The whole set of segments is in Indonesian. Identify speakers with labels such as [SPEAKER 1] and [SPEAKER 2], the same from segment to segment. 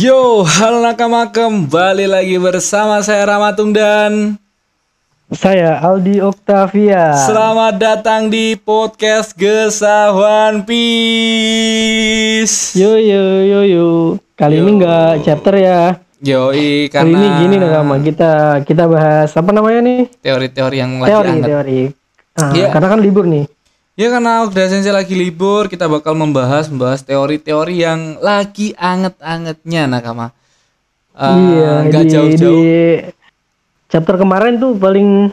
[SPEAKER 1] Yo, halo nakama kembali lagi bersama saya Ramatung dan
[SPEAKER 2] Saya Aldi Octavia.
[SPEAKER 1] selamat datang di podcast Gesah One Piece.
[SPEAKER 2] Yo yo yo yo. Kali
[SPEAKER 1] Yo.
[SPEAKER 2] ini enggak chapter ya.
[SPEAKER 1] Yoi,
[SPEAKER 2] Kali
[SPEAKER 1] karena
[SPEAKER 2] ini gini nakama kita kita bahas apa namanya nih?
[SPEAKER 1] teori-teori yang lagi
[SPEAKER 2] Teori
[SPEAKER 1] hangat.
[SPEAKER 2] teori. Ah,
[SPEAKER 1] Iya.
[SPEAKER 2] Karena kan libur nih.
[SPEAKER 1] Ya karena udah Sensei lagi libur, kita bakal membahas membahas teori-teori yang lagi anget-angetnya nakama. Eh,
[SPEAKER 2] iya. di-
[SPEAKER 1] jauh-jauh.
[SPEAKER 2] Di chapter kemarin tuh paling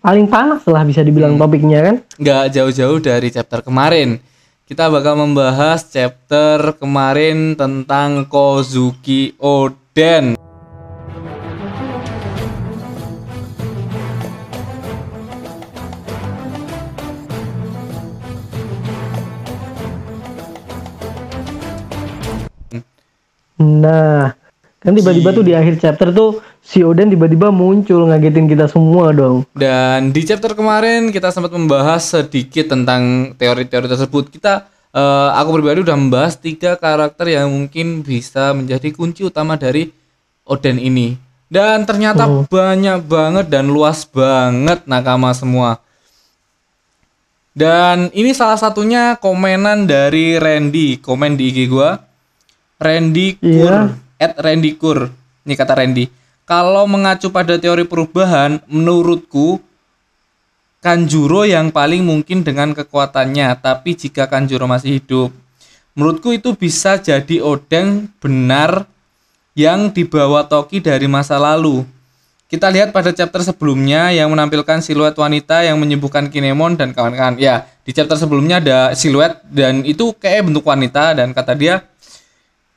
[SPEAKER 2] paling panas lah bisa dibilang
[SPEAKER 1] Hmm.
[SPEAKER 2] topiknya kan.
[SPEAKER 1] nggak jauh-jauh dari chapter kemarin. Kita bakal membahas chapter kemarin tentang Kozuki Oden.
[SPEAKER 2] Nah, kan tiba-tiba tuh di akhir chapter tuh si Oden tiba-tiba muncul ngagetin kita semua dong.
[SPEAKER 1] Dan di chapter kemarin kita sempat membahas sedikit tentang teori-teori tersebut. Kita, eh, aku pribadi udah membahas tiga karakter yang mungkin bisa menjadi kunci utama dari Oden ini. Dan ternyata banyak banget dan luas banget nakama semua. Dan ini salah satunya komenan dari Randy, komen di IG gua. Randy Kur,
[SPEAKER 2] Iya.
[SPEAKER 1] at Randy Kur. Ini kata Randy. Kalau mengacu pada teori perubahan, menurutku Kanjuro yang paling mungkin dengan kekuatannya, tapi jika Kanjuro masih hidup, menurutku itu bisa jadi Oden benar yang dibawa Toki dari masa lalu. Kita lihat pada chapter sebelumnya yang menampilkan siluet wanita yang menyembuhkan Kinemon dan kawan-kawan. Ya, di chapter sebelumnya ada siluet dan itu kayak bentuk wanita dan kata dia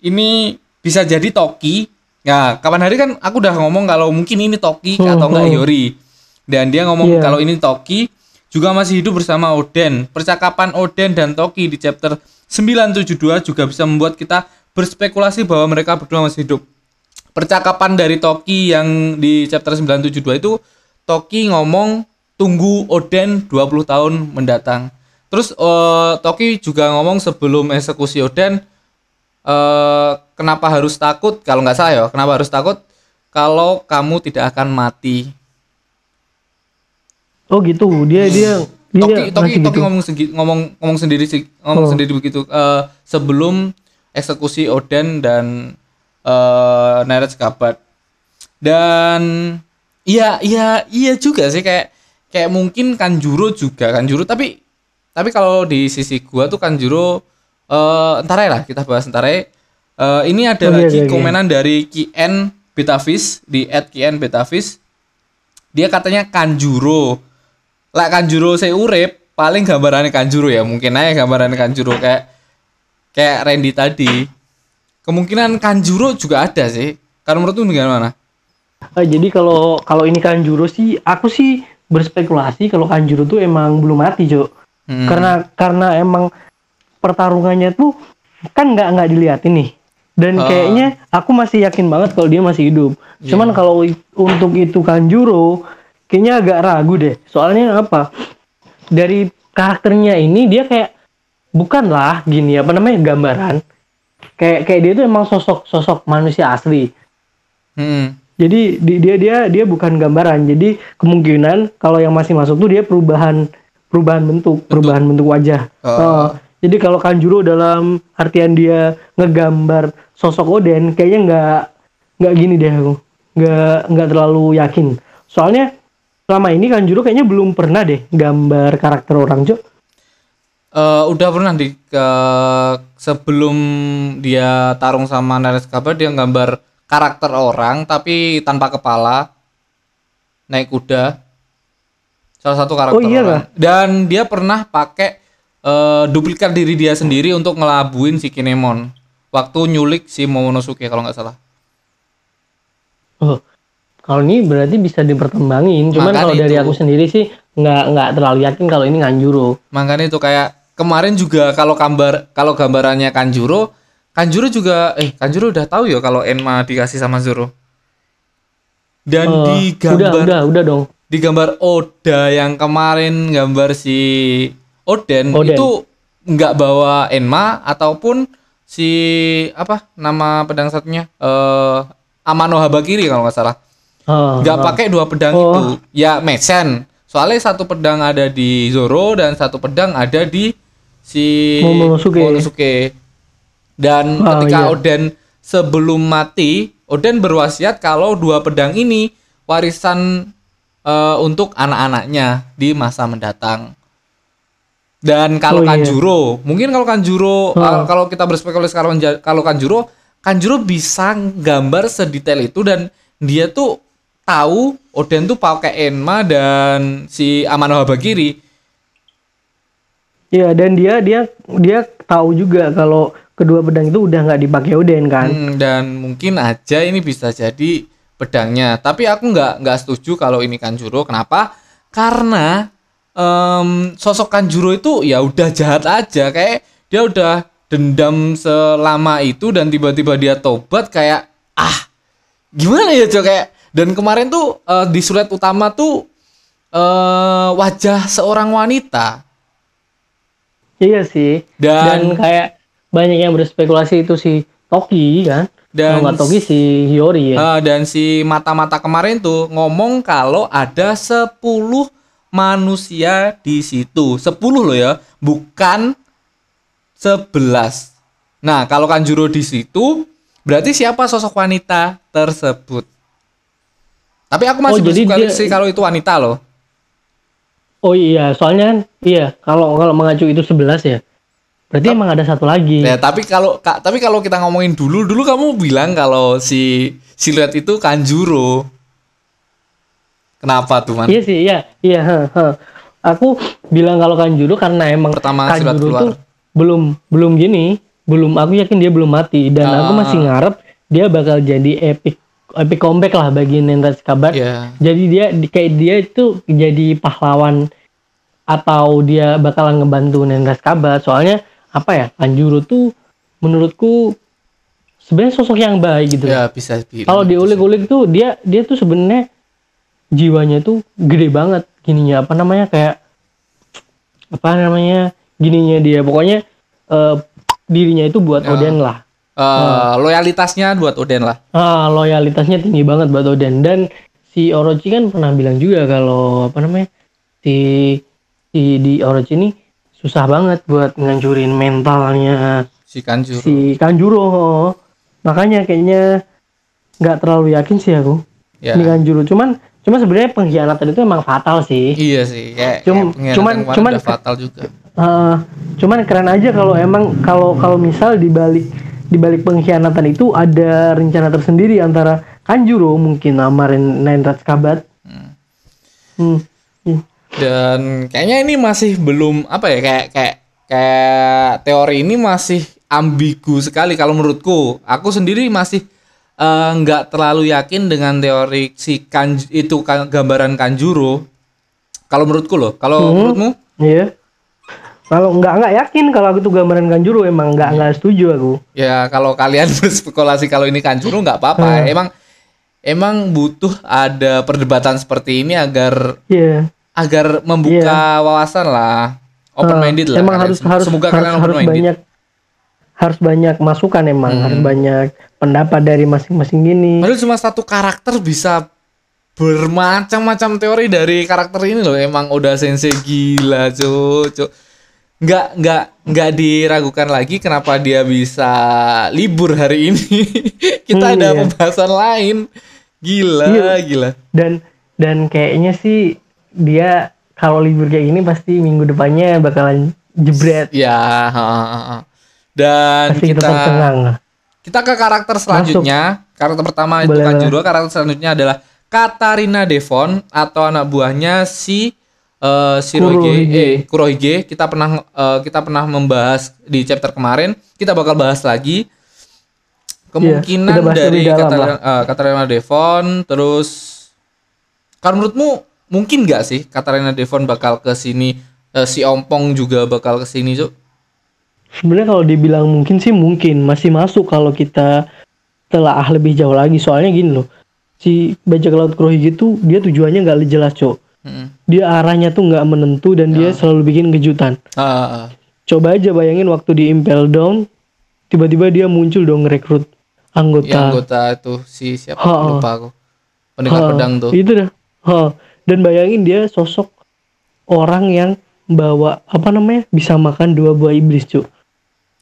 [SPEAKER 1] ini bisa jadi Toki. Ya, kapan hari kan aku udah ngomong kalau mungkin ini Toki atau enggak Yori. Dan dia ngomong
[SPEAKER 2] Iya.
[SPEAKER 1] kalau ini Toki juga masih hidup bersama Oden. Percakapan Oden dan Toki di chapter 972 juga bisa membuat kita berspekulasi bahwa mereka berdua masih hidup. Percakapan dari Toki yang di chapter 972 itu Toki ngomong tunggu Oden 20 tahun mendatang. Terus eh, Toki juga ngomong sebelum eksekusi Oden eh kenapa harus takut? Kalau nggak salah ya, kenapa harus takut? Kalau kamu tidak akan mati.
[SPEAKER 2] Oh gitu. Dia dia dia
[SPEAKER 1] Toki Toki Toki
[SPEAKER 2] gitu.
[SPEAKER 1] ngomong segi- ngomong ngomong sendiri ngomong
[SPEAKER 2] Oh.
[SPEAKER 1] sendiri begitu Eh, sebelum eksekusi Oden dan eh Neret Kabat. Dan iya iya iya juga sih kayak kayak mungkin Kanjuro juga Kanjuro tapi tapi kalau di sisi gua tuh Kanjuro eh entar aja lah kita bahas entar aja. Eh, ini ada
[SPEAKER 2] Oke,
[SPEAKER 1] lagi
[SPEAKER 2] oke, oke.
[SPEAKER 1] komenan dari Kien Betavis di @kien Betavis. Dia katanya Kanjuro. Lah Kanjuro saya urip, paling gambarannya Kanjuro ya, mungkin aja gambarannya Kanjuro kayak kayak Randy tadi. Kemungkinan Kanjuro juga ada sih. Kalau menurut lu gimana?
[SPEAKER 2] Ah, jadi kalau kalau ini Kanjuro sih, aku sih berspekulasi kalau Kanjuro tuh emang belum mati, Cok.
[SPEAKER 1] Hmm.
[SPEAKER 2] Karena karena emang pertarungannya tuh kan nggak nggak dilihatin nih. Dan
[SPEAKER 1] Ah.
[SPEAKER 2] kayaknya aku masih yakin banget kalau dia masih hidup.
[SPEAKER 1] Iya.
[SPEAKER 2] Cuman kalau i- untuk itu Kanjuro, kayaknya agak ragu deh. Soalnya apa? Dari karakternya ini dia kayak bukanlah gini apa namanya gambaran. Kayak kayak dia tuh emang sosok sosok manusia asli.
[SPEAKER 1] Hmm.
[SPEAKER 2] Jadi di- dia dia dia bukan gambaran. Jadi kemungkinan kalau yang masih masuk tuh dia perubahan perubahan bentuk, perubahan bentuk wajah.
[SPEAKER 1] Oh.
[SPEAKER 2] Oh, jadi kalau Kanjuro dalam artian dia ngegambar sosok Oden, kayaknya nggak nggak gini deh aku, nggak nggak terlalu yakin. Soalnya selama ini Kanjuro kayaknya belum pernah deh gambar karakter orang Cok.
[SPEAKER 1] Eh, udah pernah di ke- sebelum dia tarung sama Nares Kabar dia gambar karakter orang tapi tanpa kepala naik kuda salah satu karakter
[SPEAKER 2] Oh, iya
[SPEAKER 1] orang dan dia pernah pakai eh, duplikat diri dia sendiri untuk ngelabuin si Kinemon waktu nyulik si Momonosuke kalau nggak salah
[SPEAKER 2] Oh, kalau ini berarti bisa dipertimbangin. Cuman kalau dari aku sendiri sih nggak nggak terlalu yakin kalau ini Kanjuro.
[SPEAKER 1] makanya itu kayak kemarin juga kalau gambar kalau gambarannya Kanjuro Kanjuro juga eh Kanjuro udah tahu ya kalau Enma dikasih sama Zoro dan
[SPEAKER 2] Eh,
[SPEAKER 1] di
[SPEAKER 2] udah
[SPEAKER 1] gambar
[SPEAKER 2] udah udah dong.
[SPEAKER 1] di gambar Oda yang kemarin gambar si Oden,
[SPEAKER 2] Oden.
[SPEAKER 1] itu nggak bawa Enma ataupun si apa nama pedang satunya eh Amano Habakiri kalau nggak salah
[SPEAKER 2] Ah,
[SPEAKER 1] nggak
[SPEAKER 2] ah.
[SPEAKER 1] pakai dua pedang
[SPEAKER 2] Oh.
[SPEAKER 1] itu ya mesen soalnya satu pedang ada di Zoro dan satu pedang ada di si
[SPEAKER 2] Momonosuke.
[SPEAKER 1] Momonosuke. dan
[SPEAKER 2] Oh,
[SPEAKER 1] ketika
[SPEAKER 2] iya.
[SPEAKER 1] Oden sebelum mati Oden berwasiat kalau dua pedang ini warisan eh, untuk anak-anaknya di masa mendatang dan kalau
[SPEAKER 2] Oh, iya.
[SPEAKER 1] Kanjuro mungkin kalau Kanjuro
[SPEAKER 2] Oh.
[SPEAKER 1] kalau kita berspekulasi kalau kalau Kanjuro Kanjuro bisa gambar sedetail itu dan dia tuh tahu Oden tuh pakai Enma dan si Amano Habakiri.
[SPEAKER 2] Iya dan dia dia dia tahu juga kalau kedua pedang itu udah nggak dipakai Oden kan.
[SPEAKER 1] Hmm, dan mungkin aja ini bisa jadi pedangnya. Tapi aku nggak nggak setuju kalau ini Kanjuro. Kenapa? Karena em, sosok Kanjuro itu ya udah jahat aja. Kayak dia udah dendam selama itu dan tiba-tiba dia tobat kayak ah gimana ya cok kayak dan kemarin tuh eh, di surat utama tuh eh wajah seorang wanita
[SPEAKER 2] Iya sih.
[SPEAKER 1] Dan-
[SPEAKER 2] kayak banyak yang berspekulasi itu si Toki kan.
[SPEAKER 1] Dan-
[SPEAKER 2] nggak Toki si Hiyori ya.
[SPEAKER 1] Ah, dan si mata-mata kemarin tuh ngomong kalau ada 10 manusia di situ. 10 loh ya, bukan 11. Nah, kalau Kanjuro di situ, berarti siapa sosok wanita tersebut? Tapi aku masih
[SPEAKER 2] Oh, jadi dia-
[SPEAKER 1] kalau itu wanita loh.
[SPEAKER 2] Oh iya, soalnya kan iya kalau kalau mengacu itu 11 ya. Berarti emang ada satu lagi.
[SPEAKER 1] Ya, tapi kalau tapi kalau kita ngomongin dulu, dulu kamu bilang kalau si siluet itu Kanjuro. Kenapa tuh, Man?
[SPEAKER 2] Iya sih, iya, iya. heh, heh. Aku bilang kalau Kanjuro karena emang
[SPEAKER 1] Pertama
[SPEAKER 2] Kanjuro tuh belum belum gini, belum aku yakin dia belum mati dan
[SPEAKER 1] Ah.
[SPEAKER 2] aku masih ngarep dia bakal jadi epic epic comeback lah bagi Nenretsu Kabar.
[SPEAKER 1] Iya.
[SPEAKER 2] Jadi dia di- kayak dia itu jadi pahlawan atau dia bakalan ngebantu Nenretsu Kabar. Soalnya apa ya? Kanjuro tuh menurutku sebenarnya sosok yang baik gitu.
[SPEAKER 1] Ya, bisa
[SPEAKER 2] Kalau
[SPEAKER 1] gitu
[SPEAKER 2] diulik-ulik tuh dia dia tuh sebenarnya jiwanya tuh gede banget gininya apa namanya kayak apa namanya gininya dia pokoknya eh, dirinya itu buat
[SPEAKER 1] Ya.
[SPEAKER 2] Oden lah.
[SPEAKER 1] Eh, loyalitasnya buat Oden lah.
[SPEAKER 2] Ah, loyalitasnya tinggi banget buat Oden dan si Orochi kan pernah bilang juga kalau apa namanya si si di Orochi ini susah banget buat ngancurin mentalnya
[SPEAKER 1] Si Kanjuro.
[SPEAKER 2] si Kanjuro. Makanya kayaknya nggak terlalu yakin sih aku.
[SPEAKER 1] Ya.
[SPEAKER 2] Ini Kanjuro cuman cuma sebenarnya pengkhianatan itu emang fatal sih.
[SPEAKER 1] Iya sih, kayak,
[SPEAKER 2] Cum-
[SPEAKER 1] kayak pengkhianatan
[SPEAKER 2] cuman- cuman-
[SPEAKER 1] fatal juga.
[SPEAKER 2] Eh, cuman keren aja kalau emang kalau kalau misal di balik di balik pengkhianatan itu ada rencana tersendiri antara Kanjuro mungkin sama Nenretsu Kabat. Hmm. Hmm.
[SPEAKER 1] Dan kayaknya ini masih belum apa ya kayak kayak kayak teori ini masih ambigu sekali kalau menurutku. Aku sendiri masih eh, nggak terlalu yakin dengan teori si Kanj itu kan- gambaran Kanjuro. Kalau menurutku loh. Kalau
[SPEAKER 2] Hmm.
[SPEAKER 1] menurutmu?
[SPEAKER 2] Iya. Kalau nggak nggak yakin kalau tuh gambaran Kanjuro emang nggak nggak setuju aku.
[SPEAKER 1] Ya kalau kalian berspekulasi kalau ini Kanjuro nggak apa-apa.
[SPEAKER 2] Hmm.
[SPEAKER 1] Emang emang butuh ada perdebatan seperti ini agar
[SPEAKER 2] Iya.
[SPEAKER 1] agar membuka wawasan lah. Open minded lah.
[SPEAKER 2] Eh, Emang
[SPEAKER 1] kalian
[SPEAKER 2] harus harus
[SPEAKER 1] Semoga
[SPEAKER 2] harus,
[SPEAKER 1] kalian open
[SPEAKER 2] harus
[SPEAKER 1] minded.
[SPEAKER 2] banyak harus banyak masukan emang
[SPEAKER 1] Hmm.
[SPEAKER 2] harus banyak pendapat dari masing-masing gini.
[SPEAKER 1] Padahal cuma satu karakter bisa bermacam-macam teori dari karakter ini loh. Emang udah sensei gila, cuk. Nggak nggak nggak diragukan lagi kenapa dia bisa libur hari ini. Kita
[SPEAKER 2] Hmm,
[SPEAKER 1] ada
[SPEAKER 2] iya.
[SPEAKER 1] pembahasan lain. Gila,
[SPEAKER 2] Iya.
[SPEAKER 1] gila.
[SPEAKER 2] Dan dan kayaknya sih dia kalau libur kayak gini pasti minggu depannya bakalan jebret.
[SPEAKER 1] Ya, ha, ha, ha. Dan
[SPEAKER 2] kita
[SPEAKER 1] kita ke karakter selanjutnya. Karakter pertama itu
[SPEAKER 2] Boleh,
[SPEAKER 1] Kanjuro, karakter selanjutnya adalah Katarina Devon atau anak buahnya si eh, Shirohige,
[SPEAKER 2] Kurohige.
[SPEAKER 1] eh, Kurohige. Kita pernah eh, kita pernah membahas di chapter kemarin. Kita bakal bahas lagi kemungkinan
[SPEAKER 2] kita bahas
[SPEAKER 1] dari Katarina, Katarina Devon. Terus, kalau menurutmu mungkin nggak sih Katarina Devon bakal ke sini? eh, si Ompong juga bakal ke sini, Cuk?
[SPEAKER 2] Sebenarnya kalau dibilang mungkin sih mungkin masih masuk kalau kita telah lebih jauh lagi. Soalnya gini loh, si bajak laut Kurohige itu dia tujuannya nggak jelas cok.
[SPEAKER 1] Mm-mm.
[SPEAKER 2] Dia arahnya tuh nggak menentu dan dia selalu bikin kejutan.
[SPEAKER 1] Ah, ah, ah.
[SPEAKER 2] Coba aja bayangin waktu di Impel Down tiba-tiba dia muncul dong rekrut anggota.
[SPEAKER 1] Yang anggota itu si siapa
[SPEAKER 2] Ha.
[SPEAKER 1] lupa aku. Pendekar
[SPEAKER 2] Ha,
[SPEAKER 1] pedang tuh.
[SPEAKER 2] Itu dah. Ha. Dan bayangin dia sosok orang yang bawa apa namanya bisa makan dua buah iblis cuy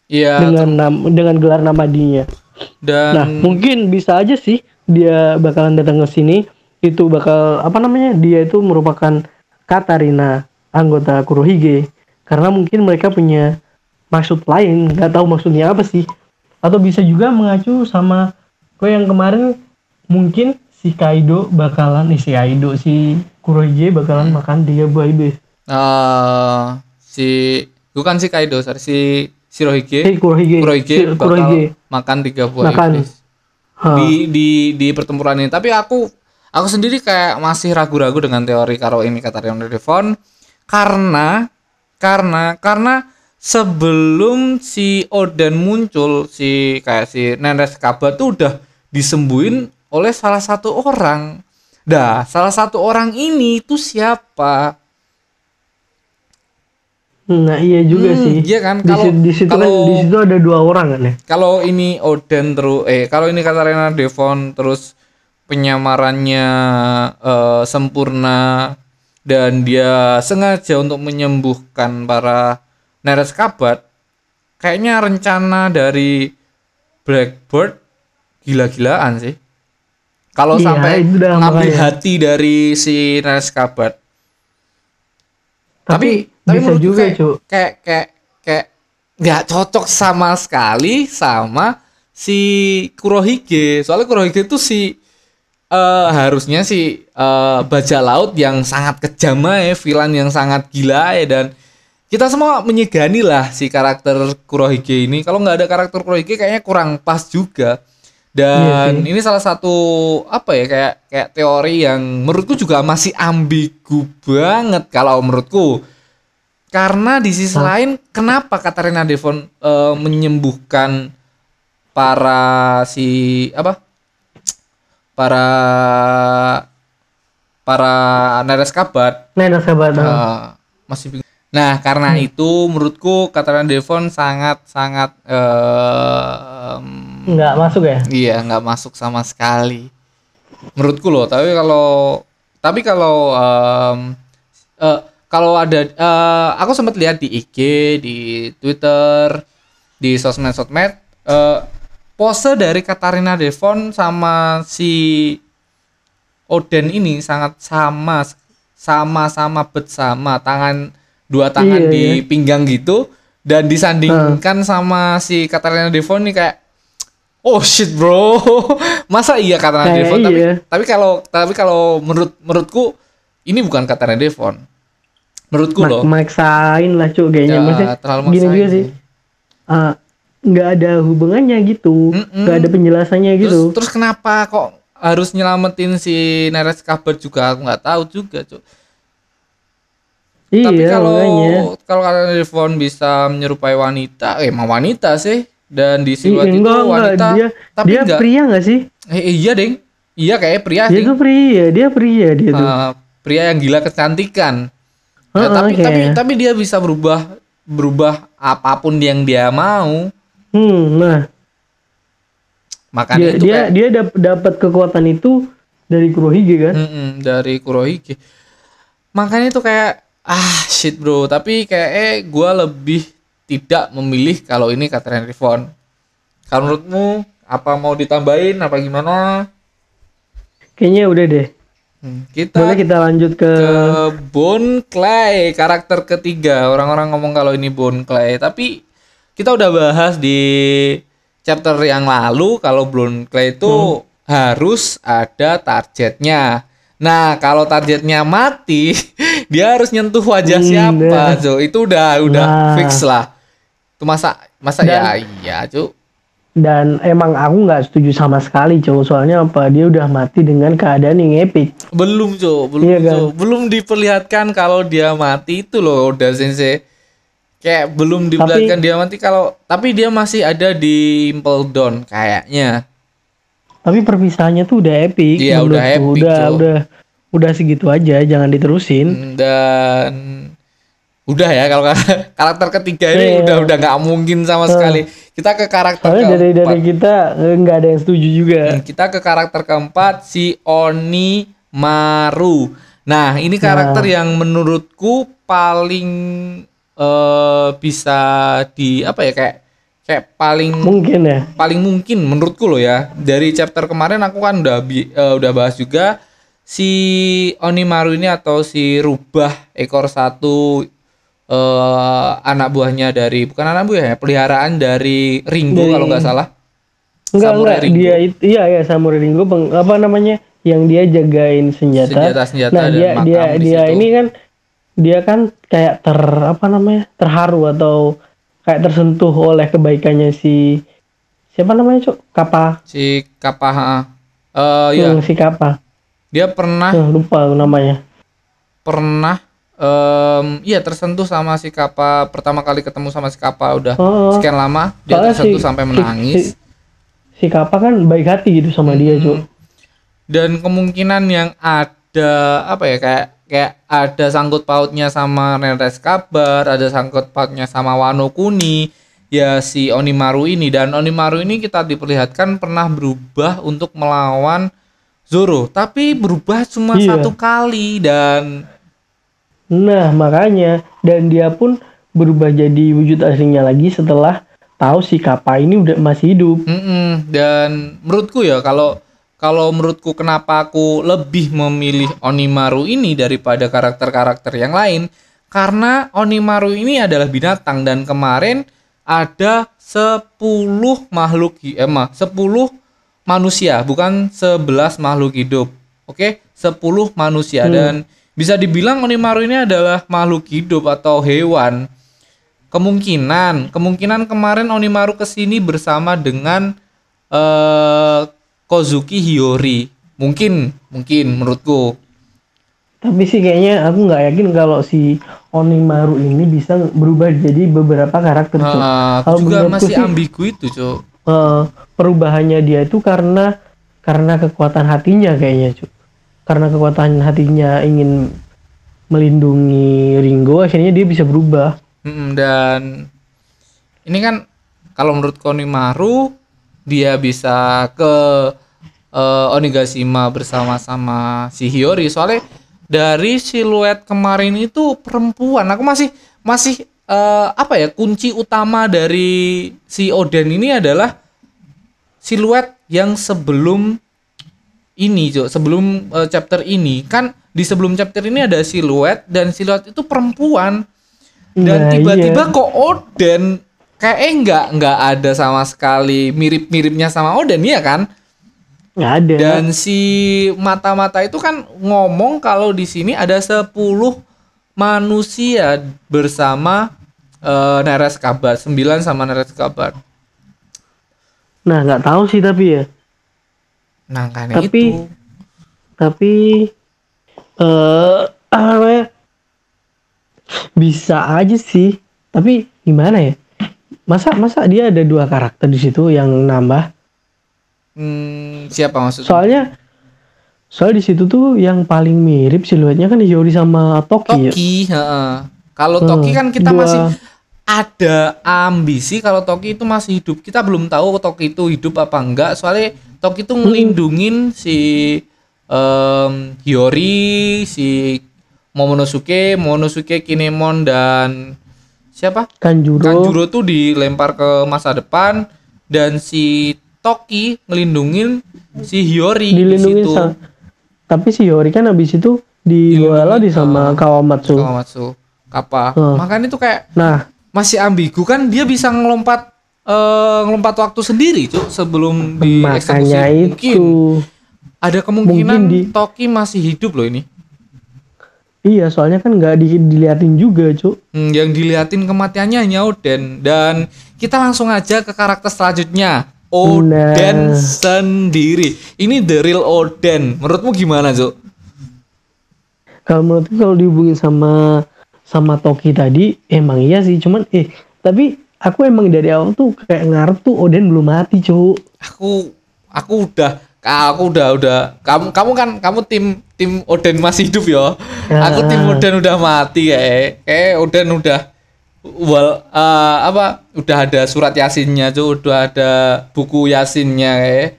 [SPEAKER 1] Iya
[SPEAKER 2] dengan nam- dengan gelar nama dinya.
[SPEAKER 1] dan
[SPEAKER 2] Nah mungkin bisa aja sih dia bakalan datang ke sini itu bakal apa namanya dia itu merupakan Katarina anggota Kurohige. Karena mungkin mereka punya maksud lain nggak tahu maksudnya apa sih. Atau bisa juga mengacu sama kue yang kemarin mungkin si Kaido bakalan eh, si Kaido si Kurohige bakalan makan tiga buah iblis.
[SPEAKER 1] Eh, si bukan si Kaido, sorry, si Shirohige.
[SPEAKER 2] eh Kurohige
[SPEAKER 1] Kurohige bakal
[SPEAKER 2] Kurohige
[SPEAKER 1] makan tiga buah
[SPEAKER 2] Makan.
[SPEAKER 1] iblis. Di di di pertempuran ini. Tapi aku aku sendiri kayak masih ragu-ragu dengan teori kalau ini kata Rion Devon karena karena karena sebelum si Oden muncul si kayak si Nenes Kaba tuh udah disembuhin oleh salah satu orang. Dah, salah satu orang ini itu siapa?
[SPEAKER 2] Nah iya juga
[SPEAKER 1] Hmm,
[SPEAKER 2] sih.
[SPEAKER 1] iya kan? Kalau-
[SPEAKER 2] di situ kan
[SPEAKER 1] kalau-
[SPEAKER 2] di situ ada dua orang kan ya?
[SPEAKER 1] Kalau ini Oden terus eh kalau ini Katarina Devon terus penyamarannya eh, sempurna dan dia sengaja untuk menyembuhkan para Neres Kabat kayaknya rencana dari Blackbird gila-gilaan sih. Kalau
[SPEAKER 2] Iya,
[SPEAKER 1] sampai ngambil hati dari si Neres Tapi tapi
[SPEAKER 2] bisa
[SPEAKER 1] menurutku
[SPEAKER 2] juga
[SPEAKER 1] kayak,
[SPEAKER 2] cu
[SPEAKER 1] kayak kayak kayak nggak cocok sama sekali sama si Kurohige. Soalnya Kurohige itu si eh, harusnya si eh, baja laut yang sangat kejam ya villain yang sangat gila ya dan kita semua menyegani lah si karakter Kurohige ini. Kalau nggak ada karakter Kurohige kayaknya kurang pas juga dan
[SPEAKER 2] Iya
[SPEAKER 1] ini salah satu apa ya kayak kayak teori yang menurutku juga masih ambigu banget kalau menurutku. Karena di sisi lain kenapa Katarina Devon eh, menyembuhkan para si apa? Para para Neres Kabat?
[SPEAKER 2] Ada sahabat
[SPEAKER 1] eh, masih bingung. Nah, karena itu menurutku Katarina Devon sangat sangat eh, em,
[SPEAKER 2] nggak masuk ya
[SPEAKER 1] Iya, nggak masuk sama sekali. Menurutku loh, tapi kalau tapi kalau em, eh, kalau ada eh, aku sempat lihat di IG, di Twitter, di sosmed-sosmed eh, pose dari Katarina Devon sama si Oden ini sangat sama sama-sama bersama tangan dua tangan
[SPEAKER 2] Iya,
[SPEAKER 1] di
[SPEAKER 2] iya.
[SPEAKER 1] pinggang gitu dan disandingkan sama si Katarina Devon nih kayak oh shit bro. Masa iya Katarina
[SPEAKER 2] Kayak
[SPEAKER 1] Devon? Tapi
[SPEAKER 2] iya.
[SPEAKER 1] tapi kalau tapi kalau menurut menurutku ini bukan Katarina Devon. Menurutku loh.
[SPEAKER 2] Mak maksain lah cu kayaknya.
[SPEAKER 1] Ya,
[SPEAKER 2] maksudnya
[SPEAKER 1] terlalu
[SPEAKER 2] gini
[SPEAKER 1] maksain
[SPEAKER 2] juga sih. Ah, nggak ada hubungannya gitu. Nggak ada penjelasannya
[SPEAKER 1] terus
[SPEAKER 2] gitu.
[SPEAKER 1] terus kenapa kok harus nyelamatin si Neres Kabar juga? Aku nggak tahu juga Cuk.
[SPEAKER 2] Iya
[SPEAKER 1] Tapi kalau
[SPEAKER 2] makanya
[SPEAKER 1] kalau kalian Devon bisa menyerupai wanita, eh emang wanita sih. Dan di
[SPEAKER 2] Ih,
[SPEAKER 1] siluet itu
[SPEAKER 2] enggak enggak
[SPEAKER 1] wanita,
[SPEAKER 2] dia
[SPEAKER 1] tapi
[SPEAKER 2] dia
[SPEAKER 1] enggak.
[SPEAKER 2] pria nggak sih
[SPEAKER 1] Eh, iya deng, iya kayak pria
[SPEAKER 2] dia
[SPEAKER 1] ding.
[SPEAKER 2] tuh pria dia pria dia tuh
[SPEAKER 1] Eh, pria yang gila kecantikan. Nah,
[SPEAKER 2] Heeh,
[SPEAKER 1] tapi tapi
[SPEAKER 2] kayaknya.
[SPEAKER 1] tapi dia bisa berubah berubah apa pun yang dia mau.
[SPEAKER 2] hmm nah
[SPEAKER 1] Makanya
[SPEAKER 2] dia
[SPEAKER 1] itu
[SPEAKER 2] dia
[SPEAKER 1] kayak
[SPEAKER 2] dia dap- dapat kekuatan itu dari Kurohige kan
[SPEAKER 1] Mm-mm, dari Kurohige. Makanya itu kayak ah shit bro, tapi kayak eh gua lebih tidak memilih kalau ini Katarina Devon. Kalau menurutmu apa mau ditambahin apa gimana?
[SPEAKER 2] kayaknya udah deh
[SPEAKER 1] Hmm, kita
[SPEAKER 2] boleh kita lanjut ke
[SPEAKER 1] ke Bone Clay karakter ketiga orang-orang ngomong kalau ini Bone Clay tapi kita udah bahas di chapter yang lalu kalau Bone Clay itu
[SPEAKER 2] Hmm.
[SPEAKER 1] harus ada targetnya nah kalau targetnya mati dia harus nyentuh wajah
[SPEAKER 2] Hmm,
[SPEAKER 1] siapa. Jo itu udah udah
[SPEAKER 2] Nah.
[SPEAKER 1] fix lah itu masa masa ya
[SPEAKER 2] Dan-
[SPEAKER 1] iya cu
[SPEAKER 2] dan emang aku nggak setuju sama sekali cowok soalnya apa dia udah mati dengan keadaan yang epic
[SPEAKER 1] belum Jo belum
[SPEAKER 2] Iya kan?
[SPEAKER 1] Jo. belum diperlihatkan kalau dia mati itu loh udah sensei kayak belum diperlihatkan dia mati kalau tapi dia masih ada di Impel Down kayaknya
[SPEAKER 2] tapi perpisahannya tuh udah epic
[SPEAKER 1] Iya, udah epic,
[SPEAKER 2] udah udah udah segitu aja jangan diterusin
[SPEAKER 1] dan Udah ya kalau karakter ketiga ini
[SPEAKER 2] Iya.
[SPEAKER 1] udah udah nggak mungkin sama sekali. Kita ke karakter
[SPEAKER 2] Soalnya dari
[SPEAKER 1] keempat.
[SPEAKER 2] dari kita eh, nggak ada yang setuju juga.
[SPEAKER 1] Dan kita ke karakter keempat si Oni Maru. Nah, ini karakter yang menurutku paling eh bisa di apa ya kayak kayak paling
[SPEAKER 2] Mungkin ya.
[SPEAKER 1] paling mungkin menurutku loh ya. Dari chapter kemarin aku kan udah bi- eh, udah bahas juga si Onimaru ini atau si rubah ekor satu eh anak buahnya dari bukan anak buah ya, peliharaan dari Ringo
[SPEAKER 2] Dari-
[SPEAKER 1] kalau nggak salah.
[SPEAKER 2] Enggak
[SPEAKER 1] Samurai
[SPEAKER 2] enggak
[SPEAKER 1] Ringo.
[SPEAKER 2] dia itu iya ya Samurai Ringo peng- apa namanya yang dia jagain senjata.
[SPEAKER 1] Senjata-senjata
[SPEAKER 2] nah,
[SPEAKER 1] dan
[SPEAKER 2] dia dia
[SPEAKER 1] di
[SPEAKER 2] dia
[SPEAKER 1] situ.
[SPEAKER 2] ini kan dia kan kayak ter apa namanya? terharu atau kayak tersentuh oleh kebaikannya si siapa namanya, Cuk? Kapa.
[SPEAKER 1] Si Kappa ha. Eh ya,
[SPEAKER 2] Hmm, si Kapa.
[SPEAKER 1] dia pernah
[SPEAKER 2] Eh, lupa namanya.
[SPEAKER 1] pernah em iya tersentuh sama si Kappa pertama kali ketemu sama si Kappa udah
[SPEAKER 2] Oh.
[SPEAKER 1] sekian lama dia tersentuh
[SPEAKER 2] si-
[SPEAKER 1] sampai
[SPEAKER 2] si-
[SPEAKER 1] menangis.
[SPEAKER 2] Si, si Kapa kan baik hati gitu sama dia, Cuk.
[SPEAKER 1] dan kemungkinan yang ada apa ya kayak kayak ada sangkut pautnya sama Neres Kabar, ada sangkut pautnya sama Wano Kuni, ya si Onimaru ini. Dan Onimaru ini kita diperlihatkan pernah berubah untuk melawan Zoro, tapi berubah cuma
[SPEAKER 2] Iya.
[SPEAKER 1] satu kali dan
[SPEAKER 2] Nah, makanya. Dan dia pun berubah jadi wujud aslinya lagi setelah tahu si Kapa ini udah masih hidup.
[SPEAKER 1] Mm-mm, dan menurutku ya kalau kalau menurutku kenapa aku lebih memilih Onimaru ini daripada karakter-karakter yang lain? Karena Onimaru ini adalah binatang dan kemarin ada 10 makhluk eh, ma- 10 manusia bukan 11 makhluk hidup. Oke, 10 manusia. Dan bisa dibilang Onimaru ini adalah makhluk hidup atau hewan. Kemungkinan kemungkinan kemarin Onimaru ke sini bersama dengan eh Kozuki Hiyori mungkin mungkin menurutku
[SPEAKER 2] Tapi sih kayaknya aku nggak yakin kalau si Onimaru ini bisa berubah jadi beberapa karakter.
[SPEAKER 1] Aku
[SPEAKER 2] Kalau
[SPEAKER 1] juga masih
[SPEAKER 2] sih,
[SPEAKER 1] ambigu itu cok
[SPEAKER 2] eh, perubahannya dia itu karena karena kekuatan hatinya kayaknya, Cuk. Karena kekuatan hatinya ingin melindungi Ringo, akhirnya dia bisa berubah.
[SPEAKER 1] Mm, dan ini kan kalau menurut Onimaru dia bisa ke eh, Onigashima bersama-sama si Hiyori. Soalnya dari siluet kemarin itu perempuan. Aku masih masih eh, apa ya kunci utama dari si Oden ini adalah siluet yang sebelum ini Jo. Sebelum eh, chapter ini. Kan di sebelum chapter ini ada siluet dan siluet itu perempuan. Dan
[SPEAKER 2] Nah,
[SPEAKER 1] tiba-tiba
[SPEAKER 2] iya.
[SPEAKER 1] kok Oden kayaknya nggak nggak ada sama sekali mirip-miripnya sama Oden ya kan?
[SPEAKER 2] Nggak ada.
[SPEAKER 1] dan si mata-mata itu kan ngomong kalau di sini ada 10 manusia bersama eh, Neres Kabar 9 sama Neres Kabar
[SPEAKER 2] Nah, nggak tahu sih tapi ya.
[SPEAKER 1] nah kan
[SPEAKER 2] Tapi-
[SPEAKER 1] itu.
[SPEAKER 2] tapi eh apa namanya? Bisa aja sih. Tapi gimana ya masa masa dia ada dua karakter di situ yang nambah?
[SPEAKER 1] Hmm, siapa maksudnya?
[SPEAKER 2] Soalnya soal di situ tuh yang paling mirip siluetnya kan Hiyori sama Toki, ya.
[SPEAKER 1] Toki heeh. kalau
[SPEAKER 2] Hmm,
[SPEAKER 1] Toki kan kita
[SPEAKER 2] dua-
[SPEAKER 1] masih ada ambisi kalau Toki itu masih hidup. Kita belum tahu Toki itu hidup apa enggak. Soalnya Toki itu ngelindungin si em, Hiyori si Momonosuke Momonosuke Kinemon dan siapa?
[SPEAKER 2] Kanjuro,
[SPEAKER 1] Kanjuro tuh dilempar ke masa depan dan si Toki ngelindungin si Hiyori di situ.
[SPEAKER 2] sa- tapi si Hiyori kan habis itu dibawa lagi sama
[SPEAKER 1] ah.
[SPEAKER 2] Kawamatsu.
[SPEAKER 1] Kawamatsu Kappa.
[SPEAKER 2] Hmm.
[SPEAKER 1] makanya itu kayak
[SPEAKER 2] nah.
[SPEAKER 1] masih ambigu kan dia bisa ngelompat eh, ngelompat waktu sendiri cuk sebelum dieksekusi.
[SPEAKER 2] Makanya
[SPEAKER 1] mungkin ada kemungkinan
[SPEAKER 2] Mungkin di-
[SPEAKER 1] Toki masih hidup loh ini
[SPEAKER 2] iya soalnya kan nggak di- diliatin juga cuk.
[SPEAKER 1] Hmm, yang diliatin kematiannya hanya Oden. Dan kita langsung aja ke karakter selanjutnya. Oden
[SPEAKER 2] Nah.
[SPEAKER 1] sendiri. Ini the real Oden. Menurutmu gimana cuk?
[SPEAKER 2] Kalau menurutku kalau dihubungin sama sama Toki tadi emang iya sih. Cuman eh tapi aku emang dari awal tuh kayak ngarep tuh Oden belum mati cu
[SPEAKER 1] aku aku udah aku udah udah kamu kamu kan kamu tim tim Oden masih hidup ya. Aku tim
[SPEAKER 2] Ah.
[SPEAKER 1] Oden udah mati kayak. Kayak Oden udah wal eh, apa udah ada surat yasinnya tuh udah ada buku yasinnya kayak.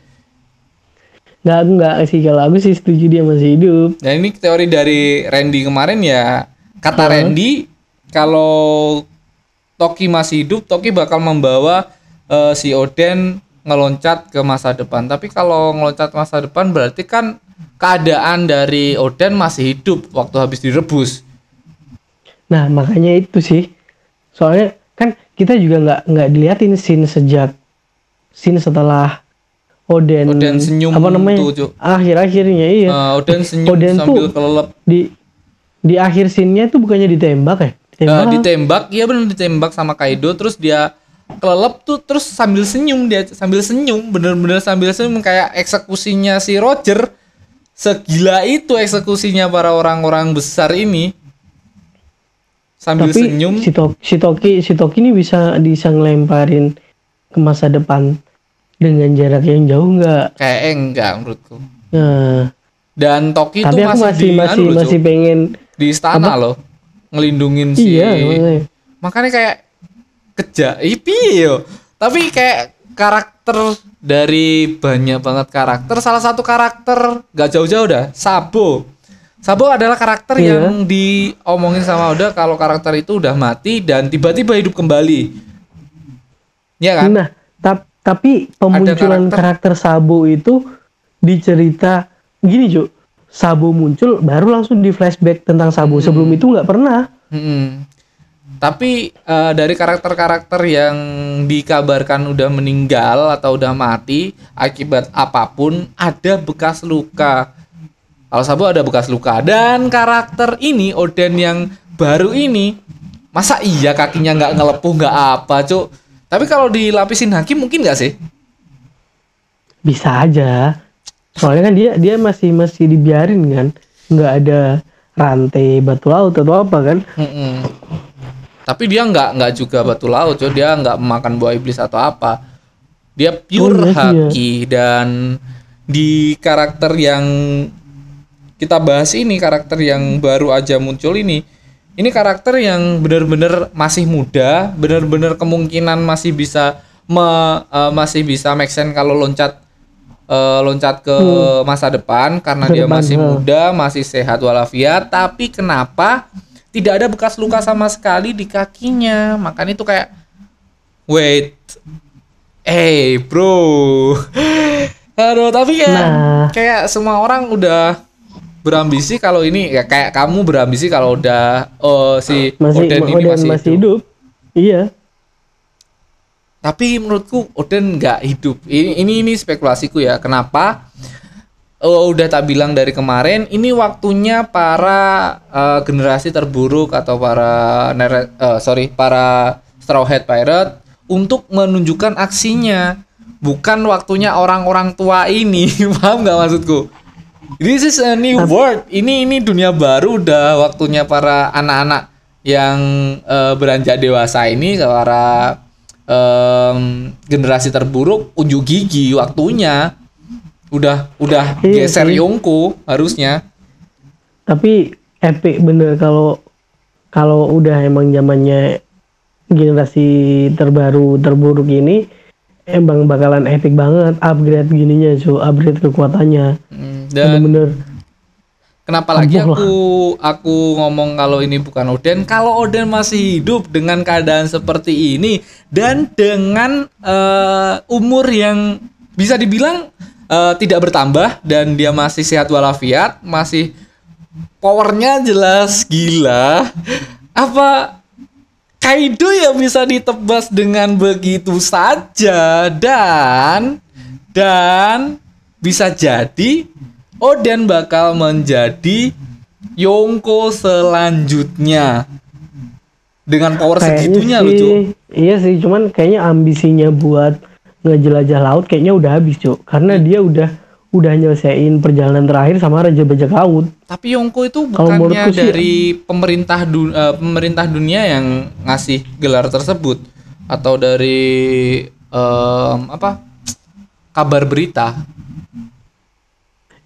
[SPEAKER 2] nggak aku nggak sih kalau aku sih setuju dia masih hidup
[SPEAKER 1] Nah ini teori dari Randy kemarin ya kata Randy kalau Toki masih hidup Toki bakal membawa eh, si Oden ngeloncat ke masa depan. Tapi kalau ngeloncat masa depan berarti kan keadaan dari Oden masih hidup waktu habis direbus.
[SPEAKER 2] Nah makanya itu sih. Soalnya kan kita juga nggak nggak diliatin scene sejak scene setelah Oden,
[SPEAKER 1] Oden senyum
[SPEAKER 2] apa namanya?
[SPEAKER 1] tuh,
[SPEAKER 2] akhir-akhirnya iya.
[SPEAKER 1] Eh, Oden senyum
[SPEAKER 2] Oden
[SPEAKER 1] sambil
[SPEAKER 2] tuh-
[SPEAKER 1] kelelep.
[SPEAKER 2] di di akhir scene-nya itu bukannya ditembak ya?
[SPEAKER 1] Eh,
[SPEAKER 2] ditembak
[SPEAKER 1] ditembak iya benar ditembak sama Kaido terus dia kelelep tuh terus sambil senyum dia sambil senyum bener-bener sambil senyum kayak eksekusinya si Roger. Segila itu eksekusinya para orang-orang besar ini. Sambil
[SPEAKER 2] tapi
[SPEAKER 1] senyum.
[SPEAKER 2] si, Tok- si Toki si Toki ini bisa bisa ngelemparin ke masa depan dengan jarak yang jauh nggak?
[SPEAKER 1] Kayak enggak menurutku.
[SPEAKER 2] Nah.
[SPEAKER 1] Dan Toki
[SPEAKER 2] tapi
[SPEAKER 1] tuh masih,
[SPEAKER 2] masih
[SPEAKER 1] di,
[SPEAKER 2] masih
[SPEAKER 1] anu
[SPEAKER 2] masih pengen
[SPEAKER 1] di istana loh ngelindungin si
[SPEAKER 2] iya makanya
[SPEAKER 1] kayak keja ipi yo tapi kayak karakter dari banyak banget karakter salah satu karakter gak jauh-jauh dah Sabo Sabo adalah karakter
[SPEAKER 2] Iya.
[SPEAKER 1] yang diomongin sama Oda kalau karakter itu udah mati dan tiba-tiba hidup kembali ya kan
[SPEAKER 2] Nah, tap- tapi pemunculan
[SPEAKER 1] karakter.
[SPEAKER 2] karakter. Sabo itu di cerita gini, Cuk. Sabo muncul baru langsung di flashback tentang Sabo. Sebelum itu nggak pernah.
[SPEAKER 1] Mm-mm. Tapi eh, dari karakter-karakter yang dikabarkan udah meninggal atau udah mati akibat apa pun ada bekas luka. Kalau Sabo ada bekas luka dan karakter ini Oden yang baru ini masa iya kakinya nggak ngelepuh nggak apa cuk. Tapi kalau dilapisin haki mungkin nggak sih?
[SPEAKER 2] Bisa aja. Soalnya kan dia dia masih masih dibiarin kan. Nggak ada rantai batu laut atau apa kan.
[SPEAKER 1] Mm-mm. Tapi dia nggak nggak juga batu laut, cuy. dia nggak memakan buah iblis atau apa. Dia pure
[SPEAKER 2] Oh, sih, ya.
[SPEAKER 1] haki dan di karakter yang kita bahas ini karakter yang baru aja muncul ini ini karakter yang benar-benar masih muda benar-benar kemungkinan masih bisa me- eh, masih bisa make sense kalau loncat eh, loncat ke masa depan karena dia masih muda masih sehat walafiat tapi kenapa tidak ada bekas luka sama sekali di kakinya makanya itu kayak wait eh bro aduh tapi kayak
[SPEAKER 2] Nah.
[SPEAKER 1] kayak semua orang udah berambisi kalau ini ya kayak kamu berambisi kalau udah oh si
[SPEAKER 2] Masih
[SPEAKER 1] Oden ini
[SPEAKER 2] Oden
[SPEAKER 1] masih,
[SPEAKER 2] masih
[SPEAKER 1] hidup.
[SPEAKER 2] hidup. Iya.
[SPEAKER 1] Tapi menurutku Oden nggak hidup. Ini ini ini spekulasiku ya. Kenapa? Oh, udah tak bilang dari kemarin. Ini waktunya para eh, generasi terburuk atau para eh, sorry para Straw Hat Pirate untuk menunjukkan aksinya. Bukan waktunya orang-orang tua ini. Paham nggak maksudku? This is a new world. Ini ini dunia baru. Udah waktunya para anak-anak yang eh, beranjak dewasa ini para em, generasi terburuk unjuk gigi waktunya udah udah
[SPEAKER 2] Iya
[SPEAKER 1] geser
[SPEAKER 2] sih.
[SPEAKER 1] Yongko harusnya
[SPEAKER 2] Tapi epic bener kalau kalau udah emang zamannya generasi terbaru terburuk ini emang bakalan epic banget upgrade gininya cuy upgrade kekuatannya
[SPEAKER 1] Hmm, dan
[SPEAKER 2] bener-bener
[SPEAKER 1] kenapa lagi
[SPEAKER 2] lah.
[SPEAKER 1] aku aku ngomong kalau ini bukan Oden kalau Oden masih hidup dengan keadaan seperti ini dan dengan eh, umur yang bisa dibilang eh, tidak bertambah dan dia masih sehat walafiat masih powernya jelas gila. Apa Kaido ya bisa ditebas dengan begitu saja? Dan dan bisa jadi Oden bakal menjadi Yonko selanjutnya. Dengan power
[SPEAKER 2] kayaknya
[SPEAKER 1] segitunya
[SPEAKER 2] sih.
[SPEAKER 1] Cuk.
[SPEAKER 2] iya sih cuman kayaknya ambisinya buat ngejelajah laut kayaknya udah habis cuy karena dia udah udah nyelesain perjalanan terakhir sama Raja Bajak Laut.
[SPEAKER 1] Tapi Yonko itu bukannya
[SPEAKER 2] sih-
[SPEAKER 1] dari pemerintah du- eh, pemerintah dunia yang ngasih gelar tersebut? Atau dari em, apa kabar berita?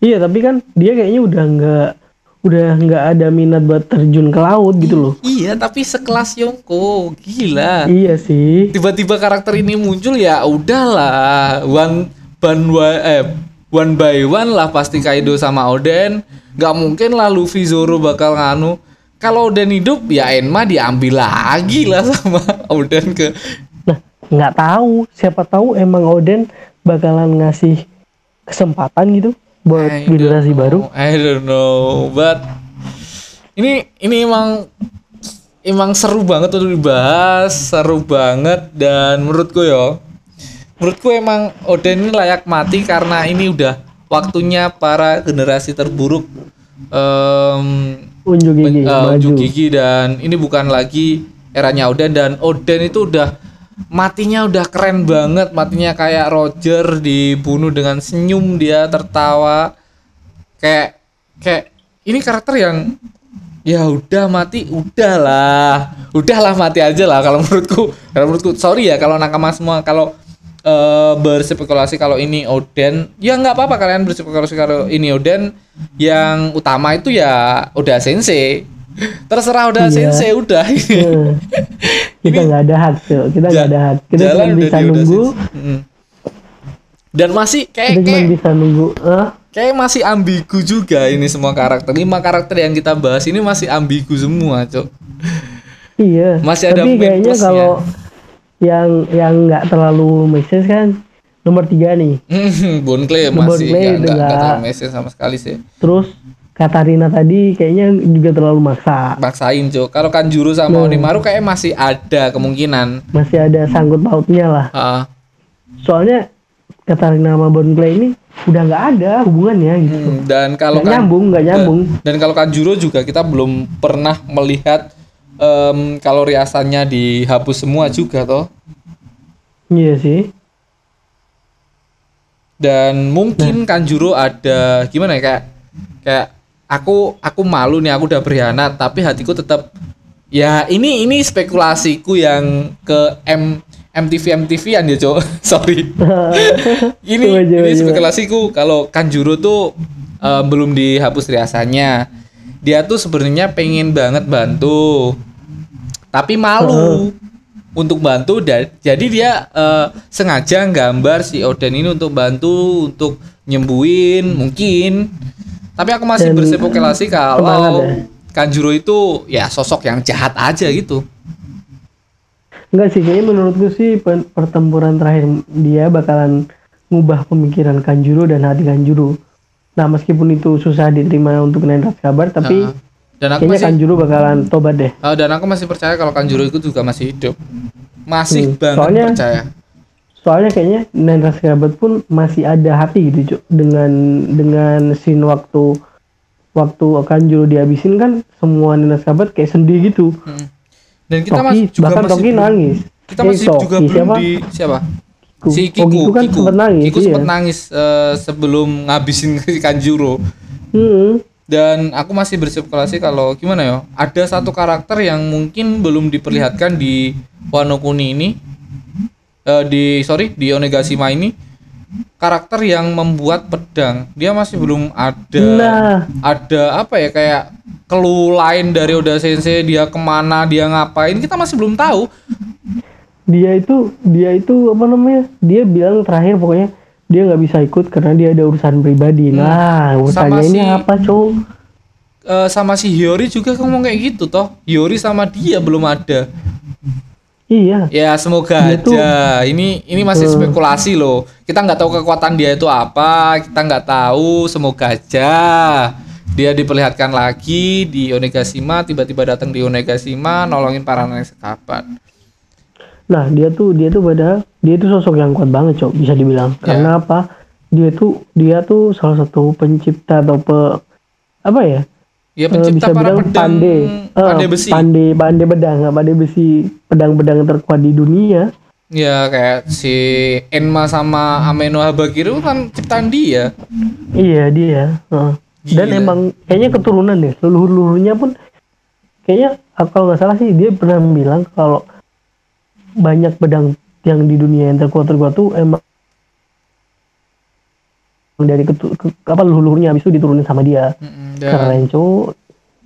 [SPEAKER 2] Iya tapi kan dia kayaknya udah nggak udah nggak ada minat buat terjun ke laut gitu loh.
[SPEAKER 1] Iya, tapi sekelas Yongko, gila.
[SPEAKER 2] Iya sih.
[SPEAKER 1] Tiba-tiba karakter ini muncul ya udahlah, one one wa- eh one by one lah pasti Kaido sama Oden. Gak mungkin lah Luffy Zoro bakal nganu. Kalau Oden hidup ya Enma diambil lagi lah sama Oden ke
[SPEAKER 2] Nah nggak tahu siapa tahu emang Oden bakalan ngasih kesempatan gitu buat
[SPEAKER 1] I don't
[SPEAKER 2] generasi
[SPEAKER 1] know,
[SPEAKER 2] baru.
[SPEAKER 1] I don't know, but ini ini emang emang seru banget untuk dibahas, seru banget. Dan menurutku yo, menurutku emang Oden ini layak mati karena ini udah waktunya para generasi terburuk em,
[SPEAKER 2] Unjuk gigi
[SPEAKER 1] men- eh, unjuk gigi. Dan ini bukan lagi eranya Oden. Dan Oden itu udah matinya udah keren banget matinya kayak Roger dibunuh dengan senyum dia tertawa. Kayak kayak ini karakter yang ya udah mati udahlah. Udahlah mati aja lah kalau menurutku. Kalau menurutku sorry ya kalau nakama semua kalau eh, berspekulasi kalau ini Oden ya nggak apa-apa kalian berspekulasi kalau ini Oden yang utama itu ya udah sensei. Terserah udah
[SPEAKER 2] Iya.
[SPEAKER 1] sensei udah
[SPEAKER 2] kita nggak ada hak tuh kita nggak ada hak. Kita cuma bisa nunggu.
[SPEAKER 1] dan masih kayak
[SPEAKER 2] kita cuma
[SPEAKER 1] kayak
[SPEAKER 2] bisa nunggu eh?
[SPEAKER 1] kayak masih ambigu juga ini semua karakter. Lima karakter yang kita bahas ini masih ambigu semua cok
[SPEAKER 2] iya.
[SPEAKER 1] Masih ada
[SPEAKER 2] tapi kayaknya kalau yang yang nggak terlalu make sense kan nomor tiga nih.
[SPEAKER 1] Bon Clay masih ya, nggak terlalu message sama sekali sih.
[SPEAKER 2] Terus Katarina tadi kayaknya juga terlalu maksa.
[SPEAKER 1] Maksain cok kalau Kanjuro sama
[SPEAKER 2] Hmm.
[SPEAKER 1] Onimaru kayak masih ada kemungkinan.
[SPEAKER 2] Masih ada sangkut pautnya lah.
[SPEAKER 1] Ah,
[SPEAKER 2] soalnya Katarina sama Bon Clay ini udah nggak ada hubungannya gitu.
[SPEAKER 1] hmm, dan kalau kan
[SPEAKER 2] nyambung nggak nyambung.
[SPEAKER 1] dan kalau Kanjuro juga kita belum pernah melihat em, kalau riasannya dihapus semua juga toh.
[SPEAKER 2] Iya sih.
[SPEAKER 1] Dan
[SPEAKER 2] Nah.
[SPEAKER 1] mungkin Kanjuro ada gimana ya kayak kayak aku aku malu nih aku udah berkhianat tapi hatiku tetap ya ini ini spekulasiku yang ke M MTV MTV an ya cok. Sorry. Ini
[SPEAKER 2] Coba, coba,
[SPEAKER 1] ini spekulasiku. Kalau Kanjuro tuh eh, belum dihapus riasannya. Dia tuh sebenarnya pengen banget bantu tapi malu untuk bantu. Dan jadi dia eh, sengaja gambar si Oden ini untuk bantu untuk nyembuhin mungkin tapi aku masih
[SPEAKER 2] Dan,
[SPEAKER 1] berspekulasi kalau
[SPEAKER 2] ya.
[SPEAKER 1] Kanjuro itu ya sosok yang jahat aja gitu
[SPEAKER 2] Enggak sih, kayaknya menurutku sih pertempuran terakhir dia bakalan ngubah pemikiran Kanjuro dan hati Kanjuro. Nah, meskipun itu susah diterima untuk Nendras kabar, tapi
[SPEAKER 1] Nah, dan aku
[SPEAKER 2] kayaknya
[SPEAKER 1] masih
[SPEAKER 2] Kanjuro bakalan tobat deh.
[SPEAKER 1] eh, dan aku masih percaya kalau Kanjuro itu juga masih hidup masih
[SPEAKER 2] Hmm,
[SPEAKER 1] banget
[SPEAKER 2] soalnya-
[SPEAKER 1] percaya
[SPEAKER 2] Soalnya kayaknya Nendras kabar pun masih ada hati gitu, Cuk. Dengan dengan scene waktu waktu Kanjuro dihabisin kan semua Nendras kabar kayak sedih gitu.
[SPEAKER 1] Hmm. dan kita
[SPEAKER 2] Toki,
[SPEAKER 1] masih juga
[SPEAKER 2] bahkan
[SPEAKER 1] masih
[SPEAKER 2] Toki
[SPEAKER 1] belum-
[SPEAKER 2] nangis.
[SPEAKER 1] kita
[SPEAKER 2] Eh,
[SPEAKER 1] masih
[SPEAKER 2] Toki,
[SPEAKER 1] juga belum
[SPEAKER 2] siapa?
[SPEAKER 1] di siapa
[SPEAKER 2] Kiku.
[SPEAKER 1] si
[SPEAKER 2] Oh,
[SPEAKER 1] Kiku
[SPEAKER 2] Kiku kan sempet nangis,
[SPEAKER 1] Kiku
[SPEAKER 2] iya.
[SPEAKER 1] sempet nangis eh, sebelum ngabisin si Kanjuro
[SPEAKER 2] Hmm.
[SPEAKER 1] dan aku masih berspekulasi kalau gimana ya ada satu karakter yang mungkin belum diperlihatkan di Wano Kuni ini Eh, di sorry di Onegashima ini karakter yang membuat pedang dia masih belum ada
[SPEAKER 2] Nah.
[SPEAKER 1] ada apa ya kayak clue lain dari Oda Sensei dia ke mana dia ngapain kita masih belum tahu.
[SPEAKER 2] Dia itu dia itu apa namanya dia bilang terakhir pokoknya dia nggak bisa ikut karena dia ada urusan pribadi. Nah
[SPEAKER 1] Hmm.
[SPEAKER 2] urusannya
[SPEAKER 1] Sama
[SPEAKER 2] ini
[SPEAKER 1] si-
[SPEAKER 2] apa cowok
[SPEAKER 1] Eh, sama si Hiyori juga ngomong kayak gitu toh. Hiyori sama dia belum ada
[SPEAKER 2] iya
[SPEAKER 1] Ya semoga
[SPEAKER 2] Dia tuh-
[SPEAKER 1] aja. Ini ini masih spekulasi loh. Kita nggak tahu kekuatan dia itu apa. Kita nggak tahu. Semoga aja dia diperlihatkan lagi di Onegashima. Tiba-tiba datang di Onegashima nolongin para sekabat.
[SPEAKER 2] nah dia tuh dia tuh pada dia tuh sosok yang kuat banget cowok bisa dibilang
[SPEAKER 1] Ya.
[SPEAKER 2] karena apa dia tuh dia tuh salah satu pencipta atau pe apa ya
[SPEAKER 1] Ya
[SPEAKER 2] Eh,
[SPEAKER 1] pencipta
[SPEAKER 2] bisa
[SPEAKER 1] para
[SPEAKER 2] bilang
[SPEAKER 1] pedang
[SPEAKER 2] pandai
[SPEAKER 1] pandai
[SPEAKER 2] Eh,
[SPEAKER 1] besi.
[SPEAKER 2] pandai pandai pedang pandai besi pedang-pedang terkuat di dunia
[SPEAKER 1] Ya kayak si Enma sama Ameno Habakiru kan ciptaan dia.
[SPEAKER 2] Iya dia. Heeh. Dan
[SPEAKER 1] Gila.
[SPEAKER 2] emang kayaknya keturunan deh. Leluhur-leluhurnya pun kayaknya ah, kalau nggak salah sih dia pernah bilang kalau banyak pedang yang di dunia yang terkuat terkuat tuh emang dari ketu, ke, apa leluhurnya habis itu diturunin sama dia.
[SPEAKER 1] Mm-mm, dan
[SPEAKER 2] Keren, Cuk.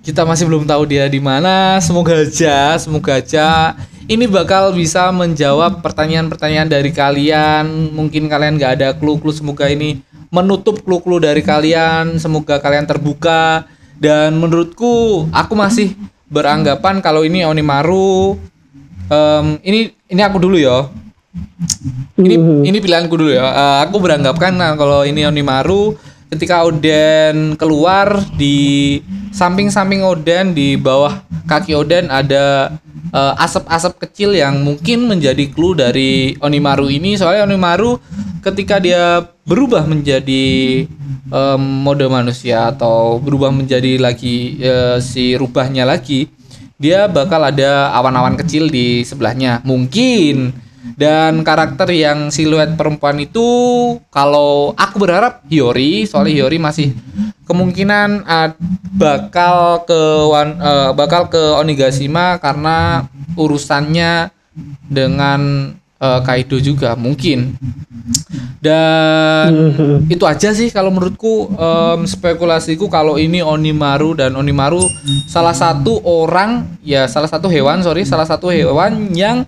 [SPEAKER 1] kita masih belum tahu dia di mana. Semoga aja, semoga aja ini bakal bisa menjawab pertanyaan-pertanyaan dari kalian. Mungkin kalian nggak ada clue-clue. Semoga ini menutup clue-clue dari kalian. Semoga kalian terbuka. Dan menurutku, aku masih beranggapan kalau ini Onimaru. em, ini ini aku dulu ya. Ini
[SPEAKER 2] Mhm.
[SPEAKER 1] ini pilihanku dulu ya. Eh, aku beranggapan nah, kalau ini Onimaru ketika Oden keluar di samping-samping Oden di bawah kaki Oden ada eh, asap-asap kecil yang mungkin menjadi clue dari Onimaru ini. Soalnya Onimaru ketika dia berubah menjadi em, mode manusia atau berubah menjadi lagi eh, si rubahnya lagi dia bakal ada awan-awan kecil di sebelahnya. Mungkin dan karakter yang siluet perempuan itu kalau aku berharap Hiyori soalnya Hiyori masih kemungkinan ah, bakal ke Wan- eh, bakal ke Onigashima karena urusannya dengan eh, Kaido juga mungkin. Dan itu aja sih kalau menurutku em, spekulasiku kalau ini Onimaru dan Onimaru salah satu orang ya salah satu hewan sorry salah satu hewan yang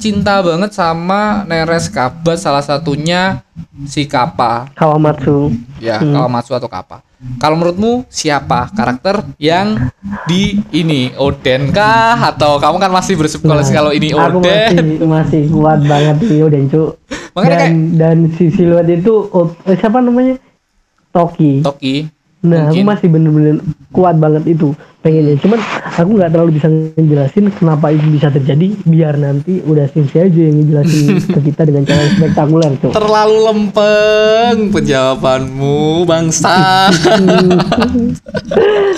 [SPEAKER 1] cinta banget sama Neres Kabat salah satunya si Kappa
[SPEAKER 2] Kawamatsu.
[SPEAKER 1] ya Kawamatsu atau Kappa kalau menurutmu siapa karakter yang di ini Oden kah atau kamu kan masih berspekulasi kalau ini
[SPEAKER 2] Nah, Aku
[SPEAKER 1] Oden
[SPEAKER 2] masih masih kuat banget udah Cuk.
[SPEAKER 1] Makanya
[SPEAKER 2] dan dan si siluet itu oh, eh, siapa namanya? Toki.
[SPEAKER 1] Toki
[SPEAKER 2] Nah,
[SPEAKER 1] mungkin.
[SPEAKER 2] aku masih bener-bener kuat banget itu pengennya. Cuman aku nggak terlalu bisa ngejelasin kenapa itu bisa terjadi. Biar nanti udah Shinji aja yang ngejelasin ke kita dengan cara yang spektakuler tuh.
[SPEAKER 1] Terlalu lempeng penjawabanmu, bangsa.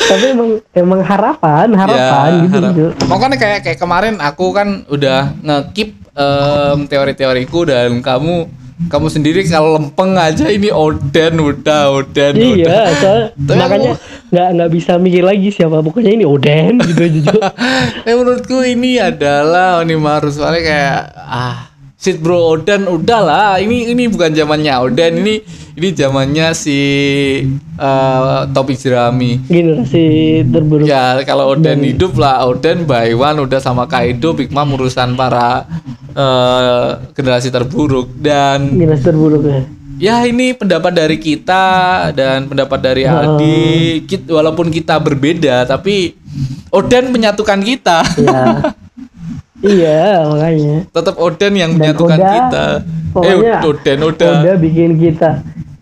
[SPEAKER 2] Tapi emang emang harapan, harapan gitu.
[SPEAKER 1] harap-
[SPEAKER 2] Cuk.
[SPEAKER 1] Pokoknya kayak kayak kemarin aku kan udah ngekip em, teori-teoriku dan kamu kamu sendiri kalau lempeng aja ini Oden udah Oden udah.
[SPEAKER 2] Iya,
[SPEAKER 1] Tapi
[SPEAKER 2] makanya nggak nggak bisa mikir lagi siapa pokoknya ini Oden gitu. Cuk.
[SPEAKER 1] Eh menurutku ini adalah Onimaru soalnya kayak ah shit bro Oden udahlah ini ini bukan zamannya Oden ini ini zamannya si eh Topi Jerami.
[SPEAKER 2] Generasi terburuk.
[SPEAKER 1] Ya kalau Oden hidup lah Oden by one udah sama Kaido Big Mom urusan para eh, generasi terburuk dan
[SPEAKER 2] Generasi terburuk ya.
[SPEAKER 1] ya ini pendapat dari kita dan pendapat dari Aldi Kit- walaupun kita berbeda tapi Oden menyatukan kita
[SPEAKER 2] Ya. iya, makanya.
[SPEAKER 1] tetap Oden yang
[SPEAKER 2] Dan
[SPEAKER 1] menyatukan
[SPEAKER 2] Oda,
[SPEAKER 1] kita eh Oden udah
[SPEAKER 2] Udah bikin kita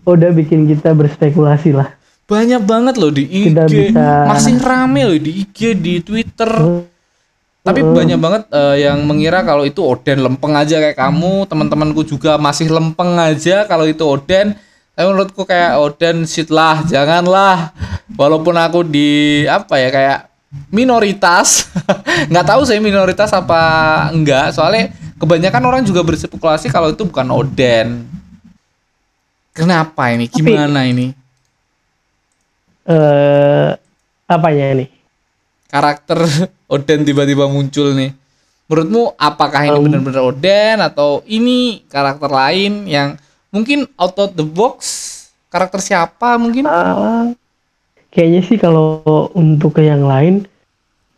[SPEAKER 2] udah bikin kita berspekulasi lah.
[SPEAKER 1] banyak banget loh di IG
[SPEAKER 2] Kita bisa-
[SPEAKER 1] masih rame loh di IG di Twitter Tapi banyak banget eh, yang mengira kalau itu Oden lempeng aja kayak kamu, teman-temanku juga masih lempeng aja kalau itu Oden. Tapi menurutku kayak Oden shit lah, janganlah. Walaupun aku di apa ya kayak minoritas, nggak tahu saya minoritas apa enggak. Soalnya kebanyakan orang juga berspekulasi kalau itu bukan Oden. Kenapa ini?
[SPEAKER 2] Tapi-
[SPEAKER 1] Gimana ini?
[SPEAKER 2] Eh apanya ini?
[SPEAKER 1] karakter Oden tiba-tiba muncul nih. Menurutmu apakah ini benar-benar Oden atau ini karakter lain yang mungkin out of the box? Karakter siapa mungkin?
[SPEAKER 2] Ah, kayaknya sih kalau untuk ke yang lain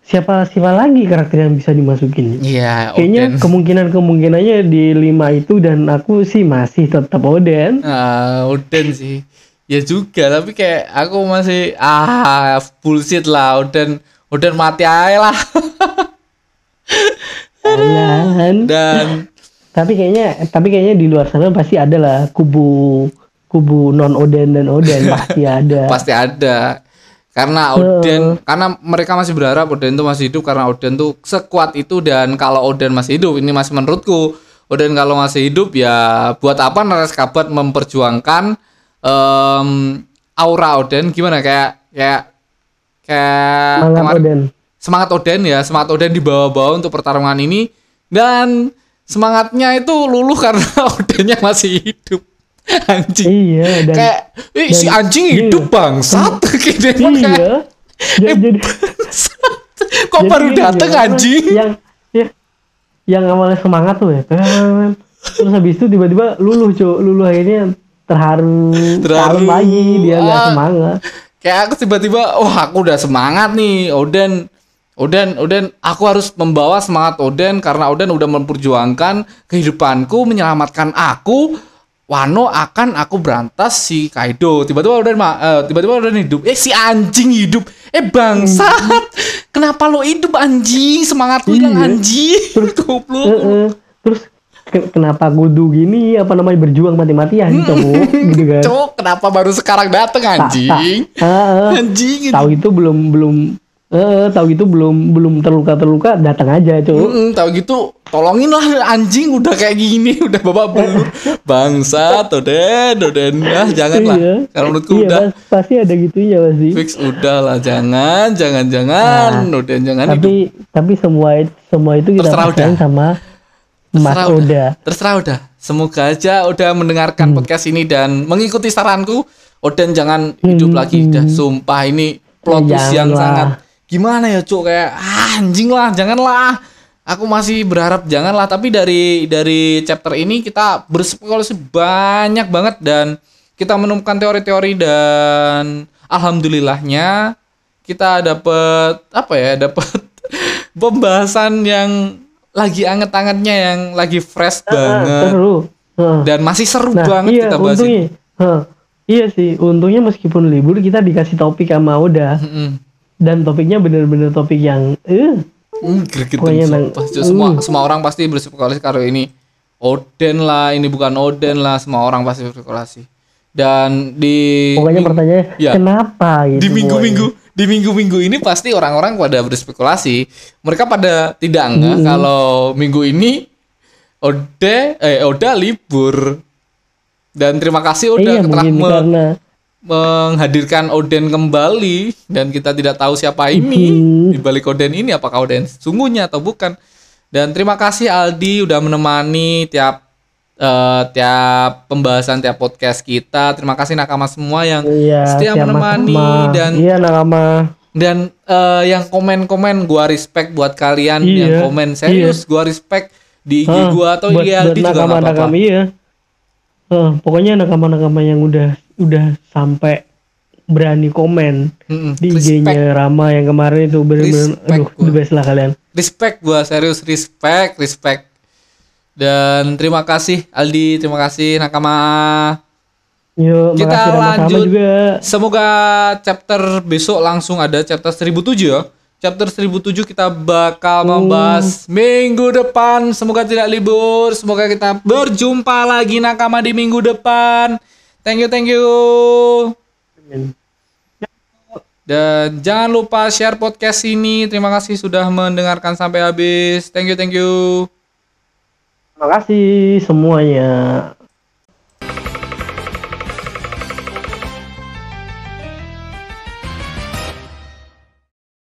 [SPEAKER 2] siapa siapa lagi karakter yang bisa dimasukin?
[SPEAKER 1] Iya,
[SPEAKER 2] Kayaknya
[SPEAKER 1] Oden.
[SPEAKER 2] kemungkinan kemungkinannya di lima itu dan aku sih masih tetap Oden.
[SPEAKER 1] Ah, Oden sih. Ya juga, tapi kayak aku masih ah bullshit lah Oden. Oden mati aja lah.
[SPEAKER 2] Dan
[SPEAKER 1] Dan
[SPEAKER 2] tapi kayaknya tapi kayaknya di luar sana pasti ada lah kubu kubu non Oden dan Oden pasti ada.
[SPEAKER 1] pasti ada. Karena Oden karena mereka masih berharap Oden tuh masih hidup karena Oden tuh sekuat itu dan kalau Oden masih hidup ini masih menurutku Oden kalau masih hidup ya buat apa Nares Kabat memperjuangkan em, aura Oden? Gimana? Kayak kayak kayak
[SPEAKER 2] Semangat Oden.
[SPEAKER 1] semangat Oden ya semangat Oden dibawa-bawa untuk pertarungan ini. Dan semangatnya itu luluh karena Odennya masih hidup anjing
[SPEAKER 2] Iya dan
[SPEAKER 1] kayak "Ih, si
[SPEAKER 2] dan-
[SPEAKER 1] anjing
[SPEAKER 2] iya.
[SPEAKER 1] hidup bangsat dia mah kayak,
[SPEAKER 2] iya. Jadi, jadi
[SPEAKER 1] kok
[SPEAKER 2] jadi
[SPEAKER 1] baru dateng
[SPEAKER 2] apa,
[SPEAKER 1] anjing
[SPEAKER 2] Yang ya, yang awalnya semangat tuh ya. kan. Terus habis itu tiba-tiba luluh, Cuk. Luluh akhirnya terharu,
[SPEAKER 1] Terharu.
[SPEAKER 2] lagi dia nggak
[SPEAKER 1] Ah.
[SPEAKER 2] semangat.
[SPEAKER 1] kayak aku tiba-tiba wah aku udah semangat nih Oden Oden Oden aku harus membawa semangat Oden karena Oden udah memperjuangkan kehidupanku menyelamatkan aku Wano akan aku berantas si Kaido. Tiba-tiba ma- eh, tiba-tiba Oden hidup. Eh si anjing hidup. Eh bangsat. Kenapa lo hidup anjing? Semangatku hilang
[SPEAKER 2] Iya.
[SPEAKER 1] anjing goblok.
[SPEAKER 2] Heeh. Terus ke- kenapa kudu gini? Apa namanya berjuang mati-matian cowok? Gitu kan.
[SPEAKER 1] Cok, kenapa baru sekarang dateng anjing? Anjing
[SPEAKER 2] tahu itu belum belum eh tahu itu belum belum terluka terluka datang aja cowok
[SPEAKER 1] Mm, tahu gitu tolongin lah anjing udah kayak gini udah babak belur. Bangsa Oden Oden ah janganlah
[SPEAKER 2] Iya.
[SPEAKER 1] kalau menurutku
[SPEAKER 2] iya
[SPEAKER 1] udah.
[SPEAKER 2] Pas- pasti ada gitunya pasti
[SPEAKER 1] fix udah lah jangan jangan jangan. Oden jangan hidup.
[SPEAKER 2] Nah, tapi tapi semua semua itu kita
[SPEAKER 1] Terserah udah.
[SPEAKER 2] sama Mas
[SPEAKER 1] Terserah
[SPEAKER 2] Oda.
[SPEAKER 1] Terserah udah. Semoga aja udah mendengarkan
[SPEAKER 2] Hmm.
[SPEAKER 1] podcast ini dan mengikuti saranku. Oden jangan hidup
[SPEAKER 2] Hmm,
[SPEAKER 1] lagi.
[SPEAKER 2] Hmm.
[SPEAKER 1] dah sumpah ini plot
[SPEAKER 2] Ya,
[SPEAKER 1] twist yang sangat gimana ya cuk kayak ah, anjing lah janganlah aku masih berharap janganlah tapi dari dari chapter ini kita berspekulasi banyak banget dan kita menemukan teori-teori dan alhamdulillahnya kita dapat apa ya dapat pembahasan yang lagi anget-angetnya yang lagi fresh
[SPEAKER 2] Ah,
[SPEAKER 1] banget
[SPEAKER 2] seru Heeh.
[SPEAKER 1] dan masih seru
[SPEAKER 2] nah
[SPEAKER 1] banget
[SPEAKER 2] iya
[SPEAKER 1] kita bahas
[SPEAKER 2] untungnya
[SPEAKER 1] ini.
[SPEAKER 2] Iya sih untungnya meskipun libur kita dikasih topik sama Oda
[SPEAKER 1] Mm-mm.
[SPEAKER 2] Dan topiknya bener-bener topik yang eh
[SPEAKER 1] Hmm, gregetan
[SPEAKER 2] Pokoknya nang-
[SPEAKER 1] semua
[SPEAKER 2] Hmm.
[SPEAKER 1] semua orang pasti berspekulasi karo ini Oden lah ini bukan Oden lah semua orang pasti berspekulasi dan di
[SPEAKER 2] pokoknya pertanyaannya
[SPEAKER 1] ya.
[SPEAKER 2] kenapa gitu
[SPEAKER 1] di minggu-minggu di minggu-minggu ini pasti orang-orang pada berspekulasi mereka pada tidak enggak
[SPEAKER 2] Hmm.
[SPEAKER 1] kalau minggu ini Ode eh Oda libur dan terima kasih
[SPEAKER 2] pokoknya.
[SPEAKER 1] udah
[SPEAKER 2] iya
[SPEAKER 1] telah me-
[SPEAKER 2] karena
[SPEAKER 1] menghadirkan Oden kembali dan kita tidak tahu siapa ini
[SPEAKER 2] Hmm.
[SPEAKER 1] di balik Oden ini apakah Oden sungguhnya atau bukan. Dan terima kasih Aldi udah menemani tiap eh, tiap pembahasan tiap podcast kita. Terima kasih nakama semua yang
[SPEAKER 2] iya
[SPEAKER 1] setia menemani
[SPEAKER 2] sama.
[SPEAKER 1] dan
[SPEAKER 2] iya nakama
[SPEAKER 1] dan eh, yang komen-komen gua respect buat kalian
[SPEAKER 2] Iya,
[SPEAKER 1] yang komen serius gua respect di IG gua atau IG Aldi juga nggak apa-apa.
[SPEAKER 2] nakama-nakama iya Hah, pokoknya nakama-nakama yang udah udah sampai berani komen
[SPEAKER 1] Mm-mm,
[SPEAKER 2] di. IG-nya Rama yang kemarin itu bener-bener
[SPEAKER 1] Respect
[SPEAKER 2] aduh
[SPEAKER 1] gua.
[SPEAKER 2] the best lah kalian
[SPEAKER 1] respect gua serius respect respect dan terima kasih Aldi terima kasih Nakama
[SPEAKER 2] yuk
[SPEAKER 1] Kita lanjut.
[SPEAKER 2] juga
[SPEAKER 1] semoga chapter besok langsung ada chapter 1007 ya chapter 1007 kita bakal membahas minggu depan. Semoga tidak libur. Semoga kita berjumpa lagi Nakama di minggu depan. Thank you thank you. Dan jangan lupa share podcast ini. Terima kasih sudah mendengarkan sampai habis. Thank you thank you.
[SPEAKER 2] Terima kasih semuanya